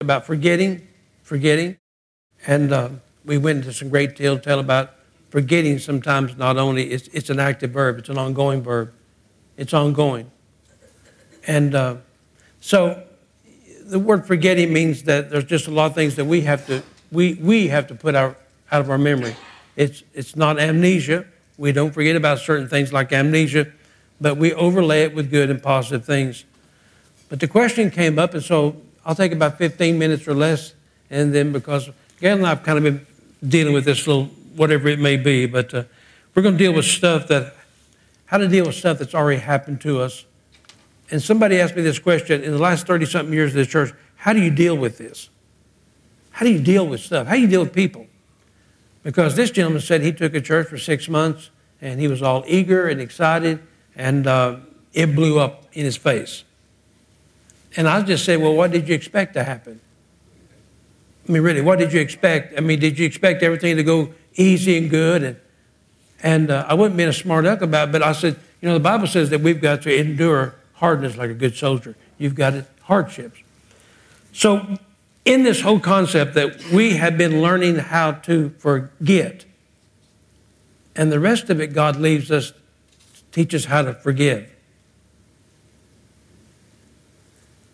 about forgetting, forgetting. And uh, we went into some great detail about forgetting sometimes not only, it's, it's an active verb, it's an ongoing verb. It's ongoing. And uh, so the word forgetting means that there's just a lot of things that we have to, we, we have to put our, out of our memory. It's, it's not amnesia. We don't forget about certain things like amnesia, but we overlay it with good and positive things. But the question came up, and so I'll take about 15 minutes or less, and then because Gail and I have kind of been dealing with this little, whatever it may be, but uh, we're going to deal with stuff that, how to deal with stuff that's already happened to us. And somebody asked me this question in the last 30 something years of this church how do you deal with this? How do you deal with stuff? How do you deal with people? Because this gentleman said he took a church for six months and he was all eager and excited, and uh, it blew up in his face. And I just said, Well, what did you expect to happen? I mean, really, what did you expect? I mean, did you expect everything to go easy and good? And, and uh, I wasn't being a smart aleck about it, but I said, You know, the Bible says that we've got to endure hardness like a good soldier. You've got it, hardships. So, in this whole concept that we have been learning how to forget, and the rest of it, God leaves us, teach us how to forgive.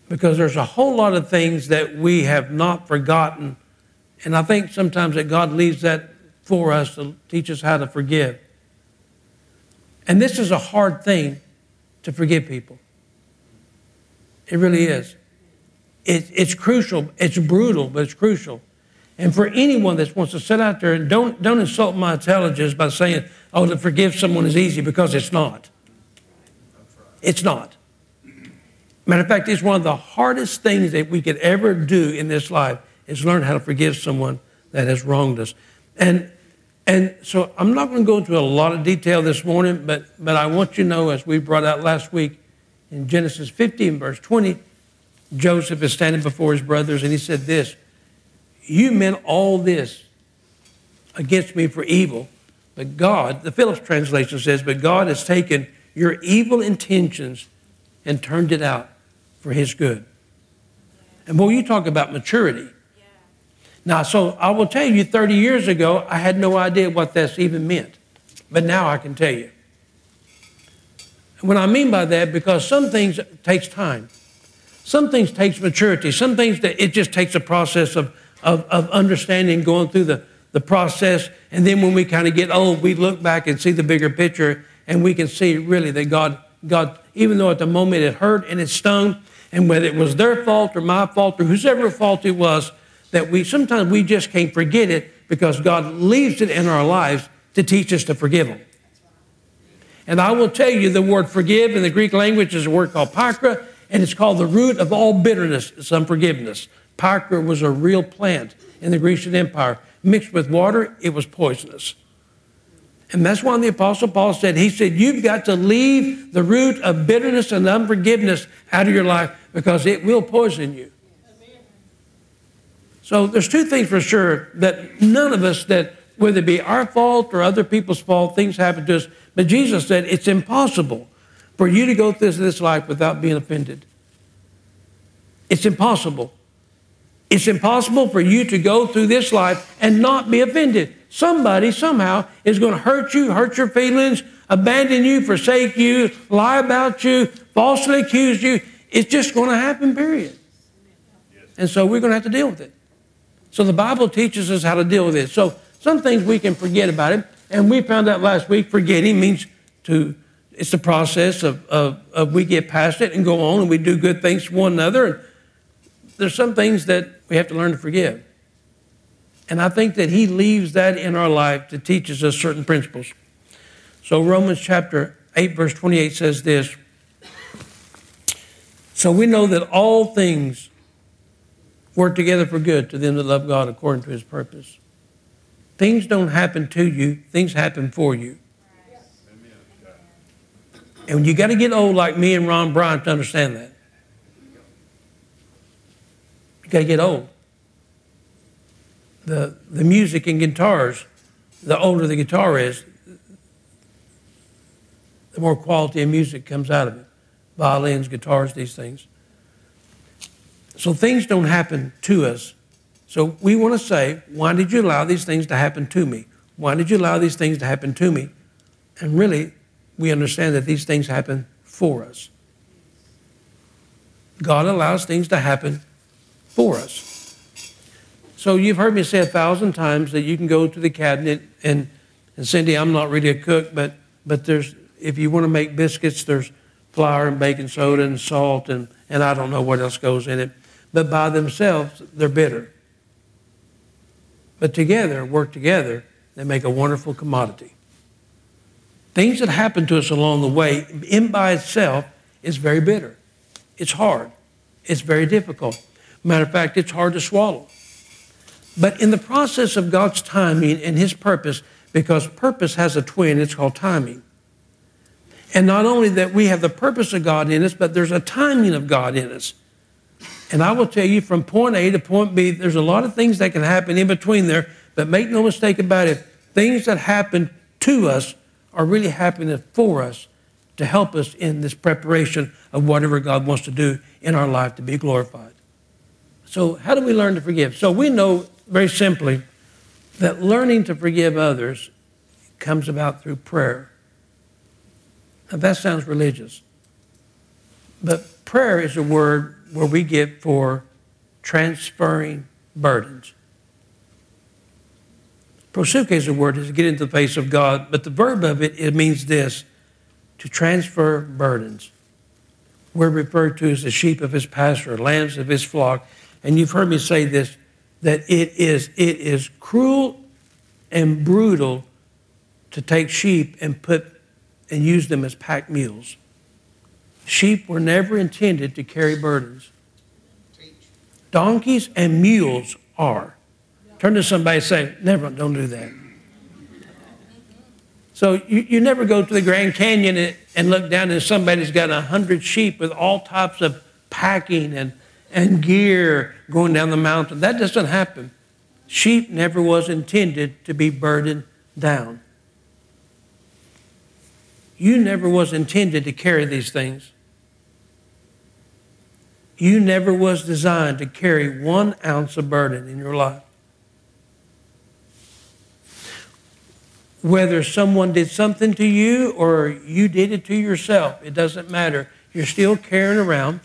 Because there's a whole lot of things that we have not forgotten, and I think sometimes that God leaves that for us to teach us how to forgive. And this is a hard thing to forgive people. It really is. It, it's crucial. It's brutal, but it's crucial. And for anyone that wants to sit out there and don't, don't insult my intelligence by saying, oh, to forgive someone is easy, because it's not. It's not. Matter of fact, it's one of the hardest things that we could ever do in this life is learn how to forgive someone that has wronged us. And, and so I'm not going to go into a lot of detail this morning, but, but I want you to know, as we brought out last week in Genesis 15, verse 20, Joseph is standing before his brothers and he said this You meant all this against me for evil, but God, the Phillips translation says, but God has taken your evil intentions and turned it out for his good. And boy, you talk about maturity. Now, so I will tell you, 30 years ago, I had no idea what this even meant. But now I can tell you. What I mean by that, because some things takes time. Some things takes maturity. Some things that it just takes a process of, of, of understanding, going through the, the process. And then when we kind of get old, we look back and see the bigger picture and we can see really that God, God, even though at the moment it hurt and it stung, and whether it was their fault or my fault or whosever fault it was, that we sometimes we just can't forget it because God leaves it in our lives to teach us to forgive them. And I will tell you the word forgive in the Greek language is a word called pakra, and it's called the root of all bitterness, is unforgiveness. Pakra was a real plant in the Grecian Empire. Mixed with water, it was poisonous. And that's why the Apostle Paul said, he said, you've got to leave the root of bitterness and unforgiveness out of your life because it will poison you. So there's two things for sure that none of us that whether it be our fault or other people's fault, things happen to us. But Jesus said it's impossible for you to go through this life without being offended. It's impossible. It's impossible for you to go through this life and not be offended. Somebody somehow is going to hurt you, hurt your feelings, abandon you, forsake you, lie about you, falsely accuse you. It's just going to happen, period. And so we're going to have to deal with it. So the Bible teaches us how to deal with it. So some things we can forget about it. And we found out last week forgetting means to it's the process of, of, of, we get past it and go on and we do good things for one another. And there's some things that we have to learn to forgive. And I think that he leaves that in our life to teach us certain principles. So Romans chapter 8, verse 28 says this. So we know that all things work together for good to them that love God according to his purpose. Things don't happen to you, things happen for you. And you got to get old like me and Ron Bryant to understand that. You got to get old. The, the music and guitars, the older the guitar is, the more quality of music comes out of it. Violins, guitars, these things. So things don't happen to us. So we want to say, why did you allow these things to happen to me? Why did you allow these things to happen to me? And really, we understand that these things happen for us. God allows things to happen for us. So you've heard me say a thousand times that you can go to the cabinet and, and Cindy, I'm not really a cook, but but there's if you want to make biscuits, there's flour and baking soda and salt and, and I don't know what else goes in it. But by themselves, they're bitter. But together, work together, they make a wonderful commodity. Things that happen to us along the way, in by itself, is very bitter. It's hard. It's very difficult. Matter of fact, it's hard to swallow. But in the process of God's timing and His purpose, because purpose has a twin, it's called timing. And not only that we have the purpose of God in us, but there's a timing of God in us. And I will tell you from point A to point B, there's a lot of things that can happen in between there, but make no mistake about it, things that happen to us are really happening for us to help us in this preparation of whatever God wants to do in our life to be glorified. So, how do we learn to forgive? So, we know very simply that learning to forgive others comes about through prayer. Now, that sounds religious, but prayer is a word where we get for transferring burdens. Prosuke is a word to get into the face of God, but the verb of it, it means this to transfer burdens. We're referred to as the sheep of his pasture, lambs of his flock. And you've heard me say this that it is, it is cruel and brutal to take sheep and put and use them as pack mules. Sheep were never intended to carry burdens. Donkeys and mules are. Turn to somebody and say, never, don't do that. So you, you never go to the Grand Canyon and, and look down and somebody's got a hundred sheep with all types of packing and, and gear going down the mountain. That doesn't happen. Sheep never was intended to be burdened down. You never was intended to carry these things. You never was designed to carry one ounce of burden in your life. Whether someone did something to you or you did it to yourself, it doesn't matter. You're still carrying around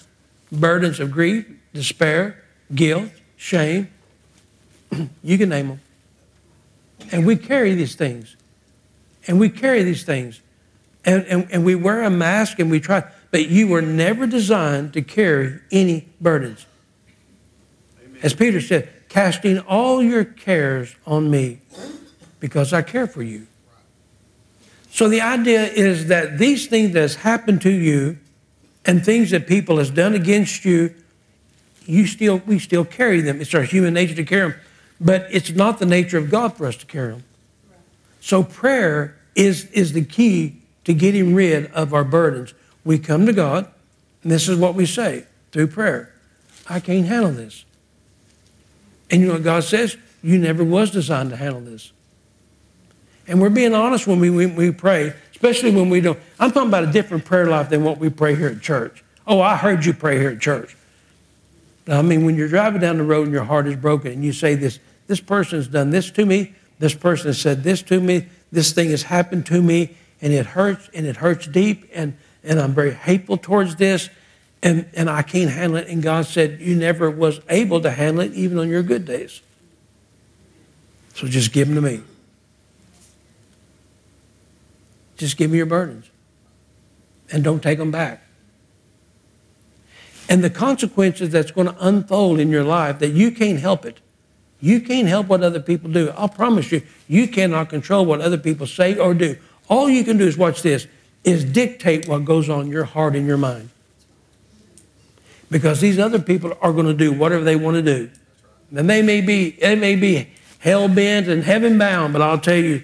burdens of grief, despair, guilt, shame. you can name them. And we carry these things. And we carry these things. And, and, and we wear a mask and we try, but you were never designed to carry any burdens. Amen. As Peter said, casting all your cares on me because I care for you. So the idea is that these things that's happened to you and things that people has done against you, you still we still carry them. It's our human nature to carry them, but it's not the nature of God for us to carry them. So prayer is is the key to getting rid of our burdens. We come to God, and this is what we say through prayer. I can't handle this. And you know what God says? You never was designed to handle this. And we're being honest when we, we, we pray, especially when we don't. I'm talking about a different prayer life than what we pray here at church. Oh, I heard you pray here at church. I mean, when you're driving down the road and your heart is broken and you say this, this person's done this to me, this person has said this to me, this thing has happened to me, and it hurts and it hurts deep, and, and I'm very hateful towards this, and, and I can't handle it. And God said, You never was able to handle it even on your good days. So just give them to me. Just give me your burdens and don't take them back. And the consequences that's going to unfold in your life that you can't help it. You can't help what other people do. I'll promise you, you cannot control what other people say or do. All you can do is watch this, is dictate what goes on in your heart and your mind. Because these other people are going to do whatever they want to do. And they may be, they may be hell bent and heaven bound, but I'll tell you,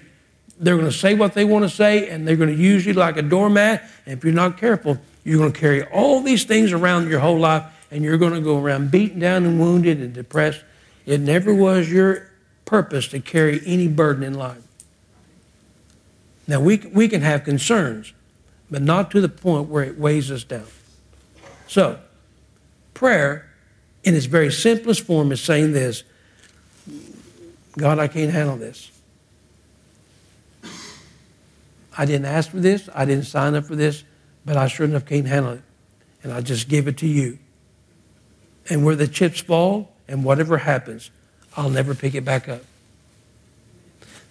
they're going to say what they want to say, and they're going to use you like a doormat. And if you're not careful, you're going to carry all these things around your whole life, and you're going to go around beaten down and wounded and depressed. It never was your purpose to carry any burden in life. Now, we, we can have concerns, but not to the point where it weighs us down. So, prayer in its very simplest form, is saying this God, I can't handle this. I didn't ask for this, I didn't sign up for this, but I sure enough can't handle it. And I just give it to you. And where the chips fall and whatever happens, I'll never pick it back up.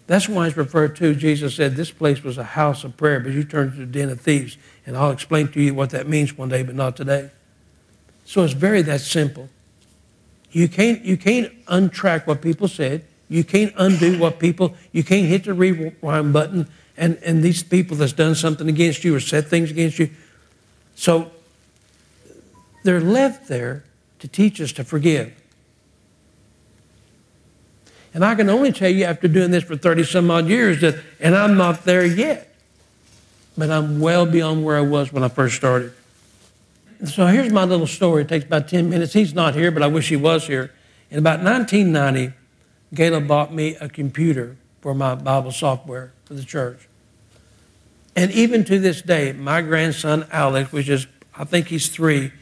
That's why it's referred to. Jesus said this place was a house of prayer, but you turned it into a den of thieves. And I'll explain to you what that means one day, but not today. So it's very that simple. You can't, you can't untrack what people said. You can't undo what people, you can't hit the rewind button and, and these people that's done something against you or said things against you. So they're left there to teach us to forgive. And I can only tell you after doing this for 30 some odd years that, and I'm not there yet, but I'm well beyond where I was when I first started. So here's my little story. It takes about 10 minutes. He's not here, but I wish he was here. In about 1990, Gayla bought me a computer for my Bible software for the church. And even to this day, my grandson Alex, which is, I think he's three,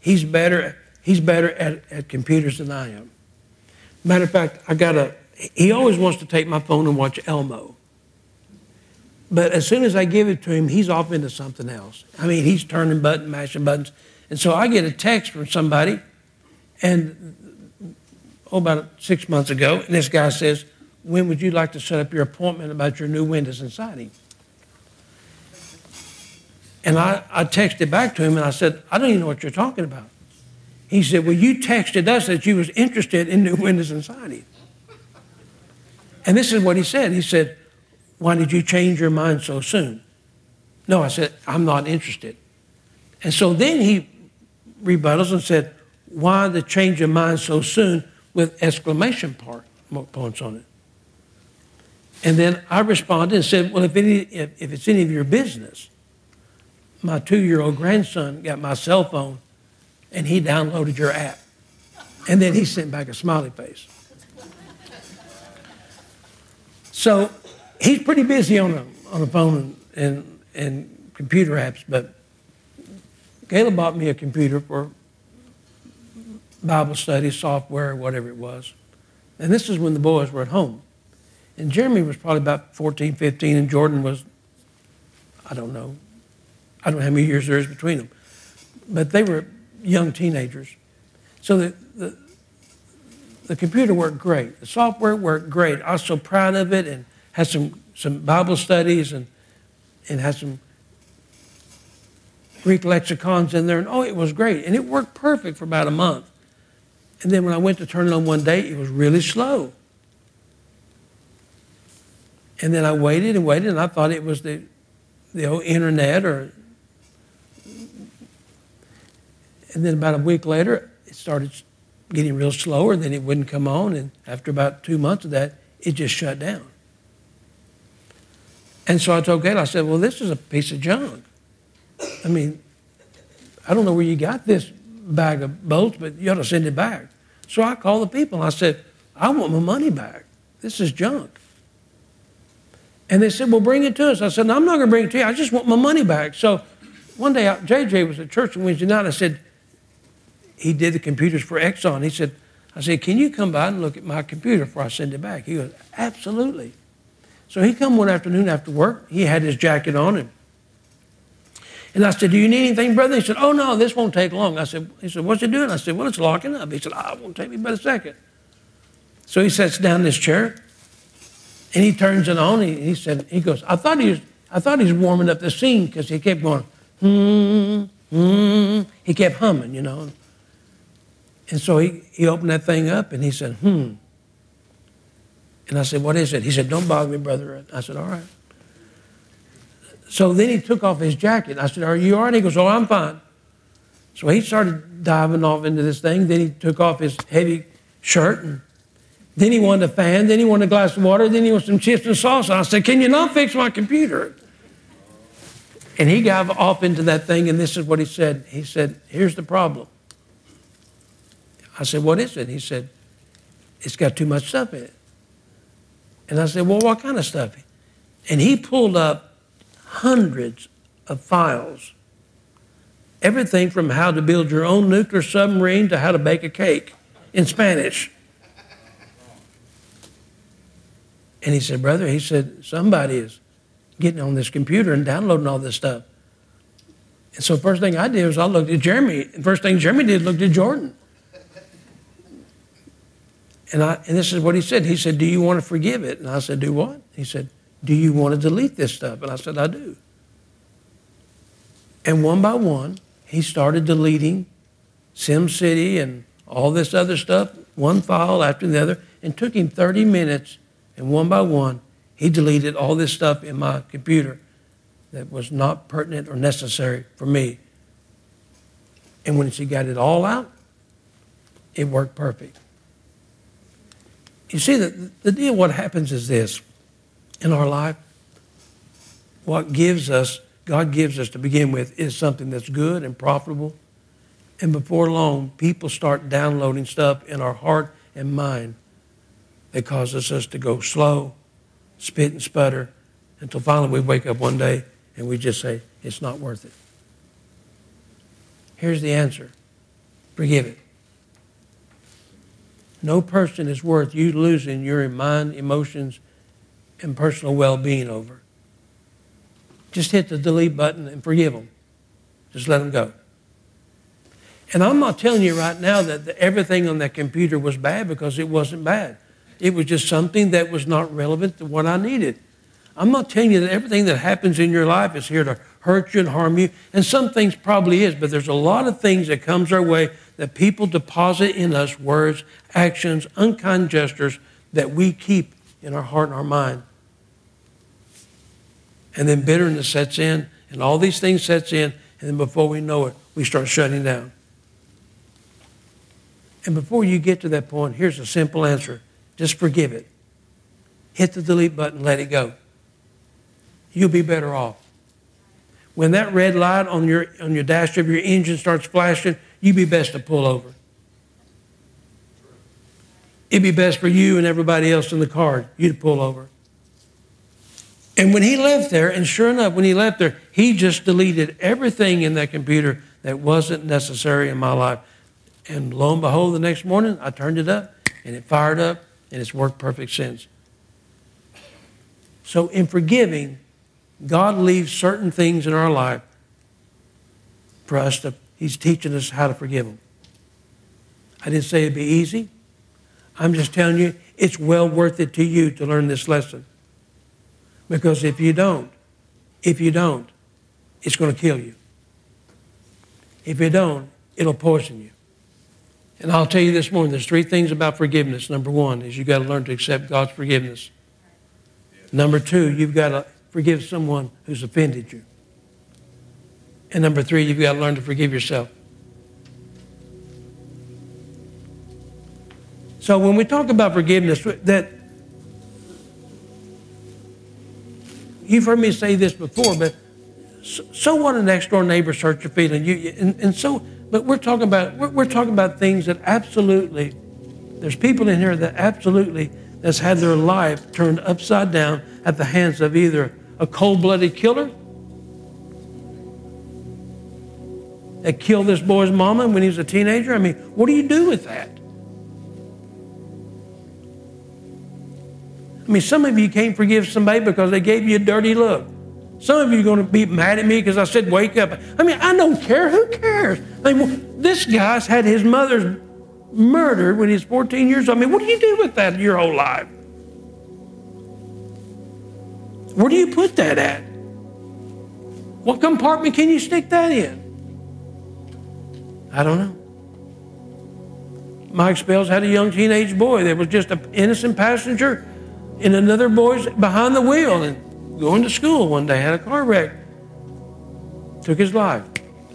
he's better, he's better at, at computers than I am. Matter of fact, I got a, he always wants to take my phone and watch Elmo. But as soon as I give it to him, he's off into something else. I mean, he's turning buttons, mashing buttons. And so I get a text from somebody, and oh, about six months ago, and this guy says, When would you like to set up your appointment about your new windows and siding? And I, I texted back to him and I said, I don't even know what you're talking about. He said, Well, you texted us that you was interested in new windows and. And this is what he said. He said, Why did you change your mind so soon? No, I said, I'm not interested. And so then he rebuttals and said, Why the change of mind so soon with exclamation part, points on it? And then I responded and said, Well, if, any, if, if it's any of your business, my two year old grandson got my cell phone and he downloaded your app. And then he sent back a smiley face. So he's pretty busy on the, on the phone and, and, and computer apps, but Gayla bought me a computer for Bible study, software, whatever it was. And this is when the boys were at home. And Jeremy was probably about 14, 15, and Jordan was, I don't know, I don't know how many years there is between them. But they were young teenagers. So the, the, the computer worked great. The software worked great. I was so proud of it and had some, some Bible studies and, and had some Greek lexicons in there. And oh, it was great. And it worked perfect for about a month. And then when I went to turn it on one day, it was really slow. And then I waited and waited, and I thought it was the, the old internet or And then about a week later, it started getting real slower, and then it wouldn't come on. And after about two months of that, it just shut down. And so I told Kate, I said, Well, this is a piece of junk. I mean, I don't know where you got this bag of bolts, but you ought to send it back. So I called the people and I said, I want my money back. This is junk. And they said, Well, bring it to us. I said, no, I'm not going to bring it to you. I just want my money back. So one day, JJ was at church on Wednesday night. I said, he did the computers for Exxon. He said, I said, can you come by and look at my computer before I send it back? He goes, absolutely. So he come one afternoon after work. He had his jacket on and and I said, do you need anything, brother? He said, oh, no, this won't take long. I said, he said, what's it doing? I said, well, it's locking up. He said, oh, it won't take me but a second. So he sits down in this chair and he turns it on. He said, he goes, I thought he was, I thought he was warming up the scene because he kept going, hmm, hmm. He kept humming, you know. And so he, he opened that thing up and he said, hmm. And I said, what is it? He said, don't bother me, brother. I said, all right. So then he took off his jacket. I said, are you all right? He goes, oh, I'm fine. So he started diving off into this thing. Then he took off his heavy shirt and then he wanted a fan. Then he wanted a glass of water. Then he wanted some chips and sauce. And I said, can you not fix my computer? And he got off into that thing, and this is what he said. He said, here's the problem. I said, What is it? He said, It's got too much stuff in it. And I said, Well, what kind of stuff? And he pulled up hundreds of files. everything from how to build your own nuclear submarine to how to bake a cake in Spanish. And he said, Brother, he said, somebody is getting on this computer and downloading all this stuff. And so first thing I did was I looked at Jeremy. And first thing Jeremy did, looked at Jordan. And, I, and this is what he said. He said, Do you want to forgive it? And I said, Do what? He said, Do you want to delete this stuff? And I said, I do. And one by one, he started deleting SimCity and all this other stuff, one file after the other. And took him 30 minutes, and one by one, he deleted all this stuff in my computer that was not pertinent or necessary for me. And when she got it all out, it worked perfect. You see, the, the deal, what happens is this in our life, what gives us, God gives us to begin with, is something that's good and profitable. And before long, people start downloading stuff in our heart and mind that causes us to go slow, spit and sputter, until finally we wake up one day and we just say, it's not worth it. Here's the answer forgive it. No person is worth you losing your mind, emotions, and personal well being over. Just hit the delete button and forgive them. Just let them go. And I'm not telling you right now that everything on that computer was bad because it wasn't bad. It was just something that was not relevant to what I needed. I'm not telling you that everything that happens in your life is here to hurt you and harm you. And some things probably is, but there's a lot of things that comes our way that people deposit in us words, actions, unkind gestures that we keep in our heart and our mind. And then bitterness sets in, and all these things sets in, and then before we know it, we start shutting down. And before you get to that point, here's a simple answer. Just forgive it. Hit the delete button, let it go. You'll be better off. When that red light on your, on your dash of your engine starts flashing, you'd be best to pull over. It'd be best for you and everybody else in the car, you to pull over. And when he left there, and sure enough, when he left there, he just deleted everything in that computer that wasn't necessary in my life. And lo and behold, the next morning, I turned it up, and it fired up, and it's worked perfect since. So, in forgiving, God leaves certain things in our life for us to, He's teaching us how to forgive them. I didn't say it'd be easy. I'm just telling you, it's well worth it to you to learn this lesson. Because if you don't, if you don't, it's going to kill you. If you don't, it'll poison you. And I'll tell you this morning there's three things about forgiveness. Number one is you've got to learn to accept God's forgiveness. Number two, you've got to forgive someone who's offended you. And number three, you've got to learn to forgive yourself. So when we talk about forgiveness, that you've heard me say this before, but so, what a next door neighbor hurt your feeling. You, and, and so, but we're talking about we're, we're talking about things that absolutely. There's people in here that absolutely that's had their life turned upside down at the hands of either a cold blooded killer that killed this boy's mama when he was a teenager? I mean, what do you do with that? I mean, some of you can't forgive somebody because they gave you a dirty look. Some of you are going to be mad at me because I said, wake up. I mean, I don't care. Who cares? I mean, this guy's had his mother murdered when he's 14 years old. I mean, what do you do with that your whole life? Where do you put that at? What compartment can you stick that in? I don't know. Mike Spells had a young teenage boy that was just an innocent passenger in another boy's behind the wheel and going to school one day, had a car wreck, took his life.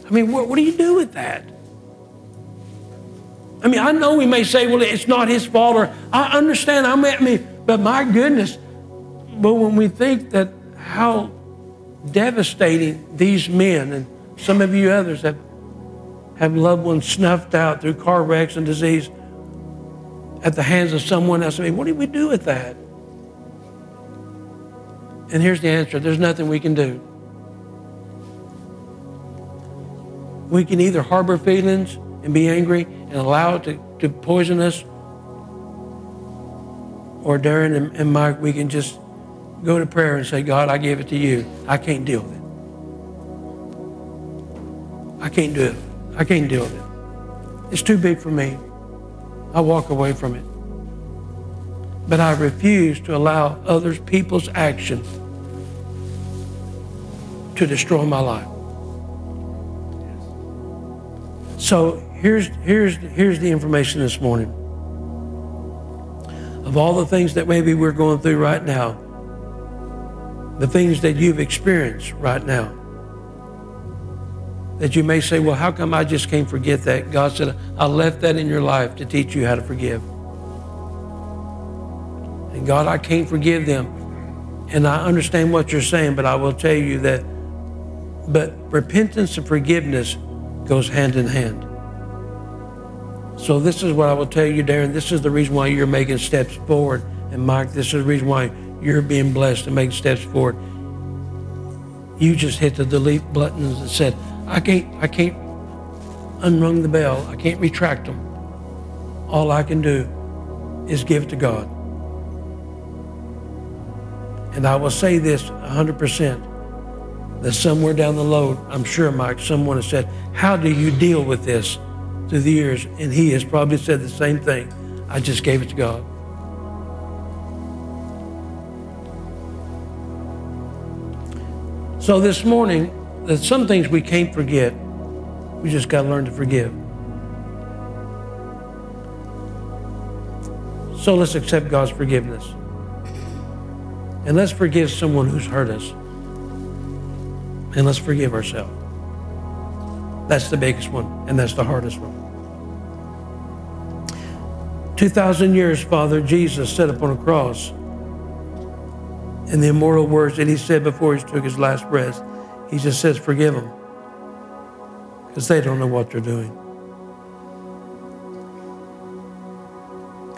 I mean, what, what do you do with that? I mean, I know we may say, well, it's not his fault, or I understand. I mean, but my goodness, but when we think that how devastating these men and some of you others have, have loved ones snuffed out through car wrecks and disease at the hands of someone else, I mean, what do we do with that? And here's the answer there's nothing we can do. we can either harbor feelings and be angry and allow it to, to poison us, or Darren and, and Mike, we can just go to prayer and say, God, I give it to you. I can't deal with it. I can't do it. I can't deal with it. It's too big for me. I walk away from it. But I refuse to allow others people's action to destroy my life. So here's, here's, here's the information this morning. Of all the things that maybe we're going through right now, the things that you've experienced right now, that you may say, well, how come I just can't forget that? God said, I left that in your life to teach you how to forgive. And God, I can't forgive them. And I understand what you're saying, but I will tell you that, but repentance and forgiveness goes hand in hand. So this is what I will tell you, Darren. This is the reason why you're making steps forward. And Mike, this is the reason why you're being blessed and making steps forward. You just hit the delete buttons and said, I can't, I can't unrung the bell. I can't retract them. All I can do is give it to God. And I will say this 100% that somewhere down the road, I'm sure, Mike, someone has said, How do you deal with this through the years? And he has probably said the same thing. I just gave it to God. So this morning, there's some things we can't forget. We just got to learn to forgive. So let's accept God's forgiveness. And let's forgive someone who's hurt us. And let's forgive ourselves. That's the biggest one, and that's the hardest one. 2,000 years, Father, Jesus set upon a cross. And the immortal words that he said before he took his last breath, he just says, Forgive them. Because they don't know what they're doing.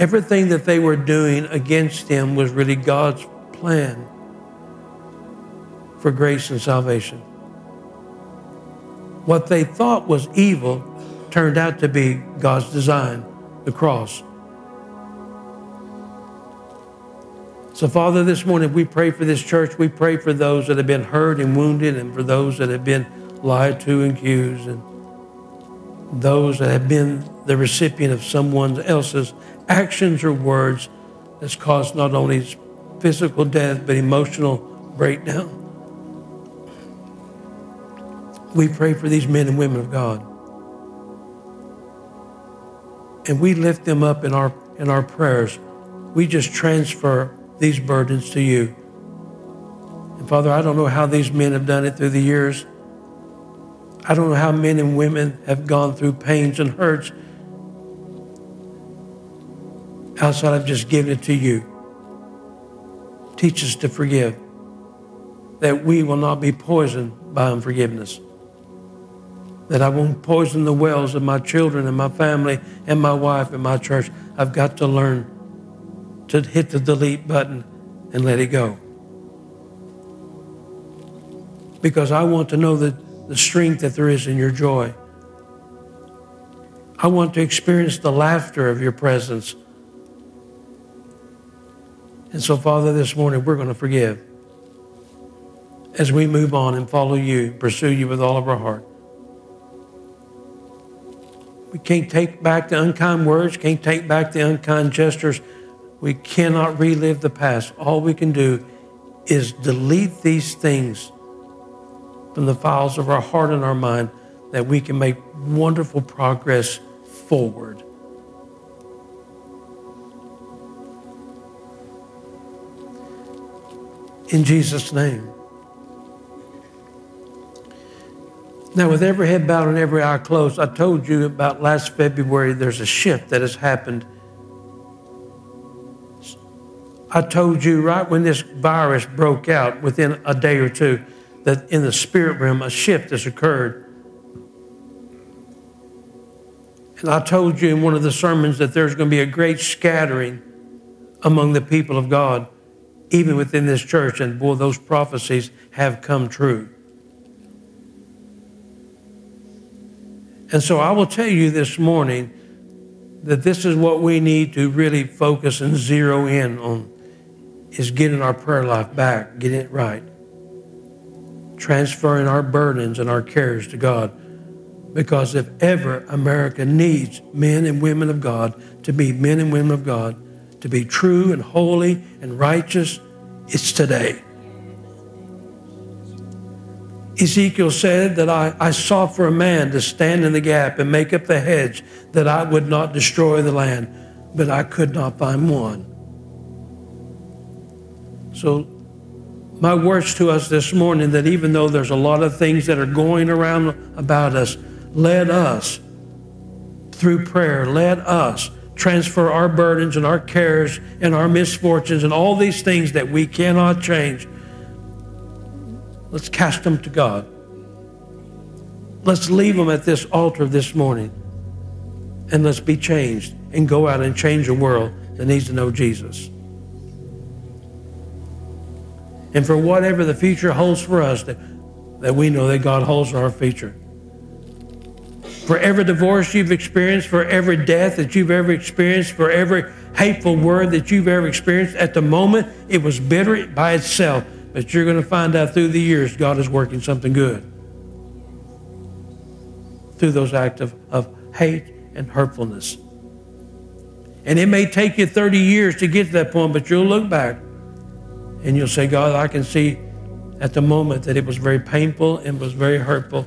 Everything that they were doing against him was really God's plan for grace and salvation. What they thought was evil turned out to be God's design, the cross. So, Father, this morning we pray for this church. We pray for those that have been hurt and wounded, and for those that have been lied to and accused, and those that have been the recipient of someone else's actions or words that's caused not only physical death, but emotional breakdown. We pray for these men and women of God. And we lift them up in our, in our prayers. We just transfer these burdens to you. And Father, I don't know how these men have done it through the years. I don't know how men and women have gone through pains and hurts outside of just giving it to you. Teach us to forgive, that we will not be poisoned by unforgiveness that I won't poison the wells of my children and my family and my wife and my church. I've got to learn to hit the delete button and let it go. Because I want to know the, the strength that there is in your joy. I want to experience the laughter of your presence. And so, Father, this morning we're going to forgive as we move on and follow you, pursue you with all of our heart. We can't take back the unkind words, can't take back the unkind gestures. We cannot relive the past. All we can do is delete these things from the files of our heart and our mind that we can make wonderful progress forward. In Jesus' name. Now, with every head bowed and every eye closed, I told you about last February there's a shift that has happened. I told you right when this virus broke out, within a day or two, that in the spirit realm a shift has occurred. And I told you in one of the sermons that there's going to be a great scattering among the people of God, even within this church. And boy, those prophecies have come true. And so I will tell you this morning that this is what we need to really focus and zero in on is getting our prayer life back, getting it right. Transferring our burdens and our cares to God. Because if ever America needs men and women of God to be men and women of God, to be true and holy and righteous, it's today. Ezekiel said that I, I sought for a man to stand in the gap and make up the hedge that I would not destroy the land, but I could not find one. So, my words to us this morning that even though there's a lot of things that are going around about us, let us, through prayer, let us transfer our burdens and our cares and our misfortunes and all these things that we cannot change. Let's cast them to God. Let's leave them at this altar this morning. And let's be changed and go out and change a world that needs to know Jesus. And for whatever the future holds for us, that, that we know that God holds our future. For every divorce you've experienced, for every death that you've ever experienced, for every hateful word that you've ever experienced, at the moment it was bitter by itself. But you're going to find out through the years God is working something good through those acts of, of hate and hurtfulness. And it may take you 30 years to get to that point, but you'll look back and you'll say, God, I can see at the moment that it was very painful and was very hurtful.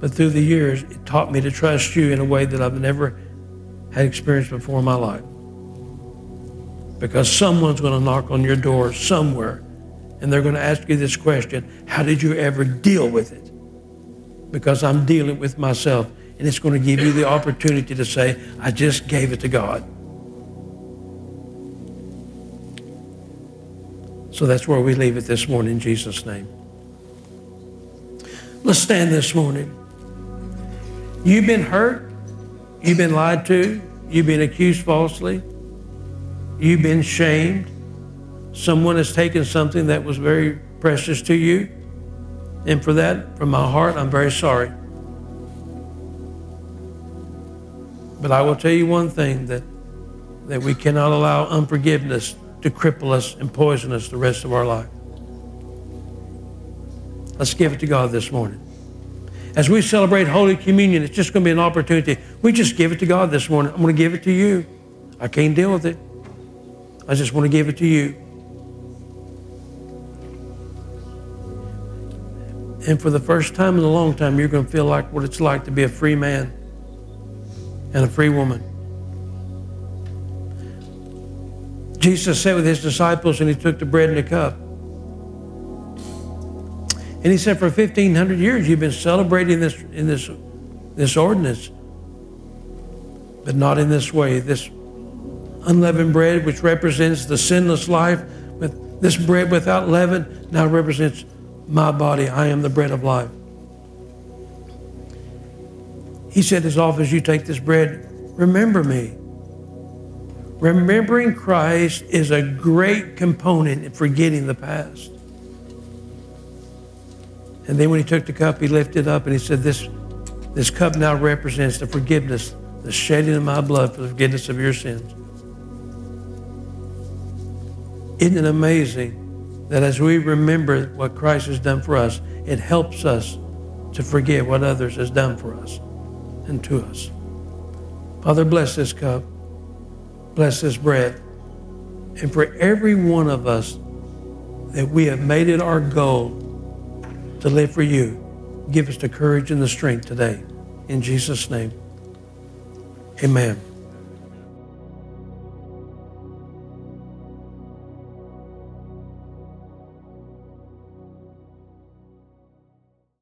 But through the years, it taught me to trust you in a way that I've never had experienced before in my life. Because someone's going to knock on your door somewhere and they're going to ask you this question How did you ever deal with it? Because I'm dealing with myself. And it's going to give you the opportunity to say, I just gave it to God. So that's where we leave it this morning in Jesus' name. Let's stand this morning. You've been hurt. You've been lied to. You've been accused falsely. You've been shamed. Someone has taken something that was very precious to you. And for that, from my heart, I'm very sorry. But I will tell you one thing that, that we cannot allow unforgiveness to cripple us and poison us the rest of our life. Let's give it to God this morning. As we celebrate Holy Communion, it's just going to be an opportunity. We just give it to God this morning. I'm going to give it to you. I can't deal with it. I just want to give it to you. And for the first time in a long time, you're going to feel like what it's like to be a free man and a free woman. Jesus sat with his disciples and he took the bread and the cup. And he said, For 1,500 years, you've been celebrating this in this, this ordinance, but not in this way. This unleavened bread, which represents the sinless life, with this bread without leaven, now represents my body. I am the bread of life. He said, As often as you take this bread, remember me. Remembering Christ is a great component in forgetting the past. And then when he took the cup, he lifted it up and he said, This, this cup now represents the forgiveness, the shedding of my blood for the forgiveness of your sins. Isn't it amazing that as we remember what Christ has done for us, it helps us to forget what others has done for us and to us. Father, bless this cup. Bless this bread. And for every one of us that we have made it our goal to live for you, give us the courage and the strength today. In Jesus' name, amen.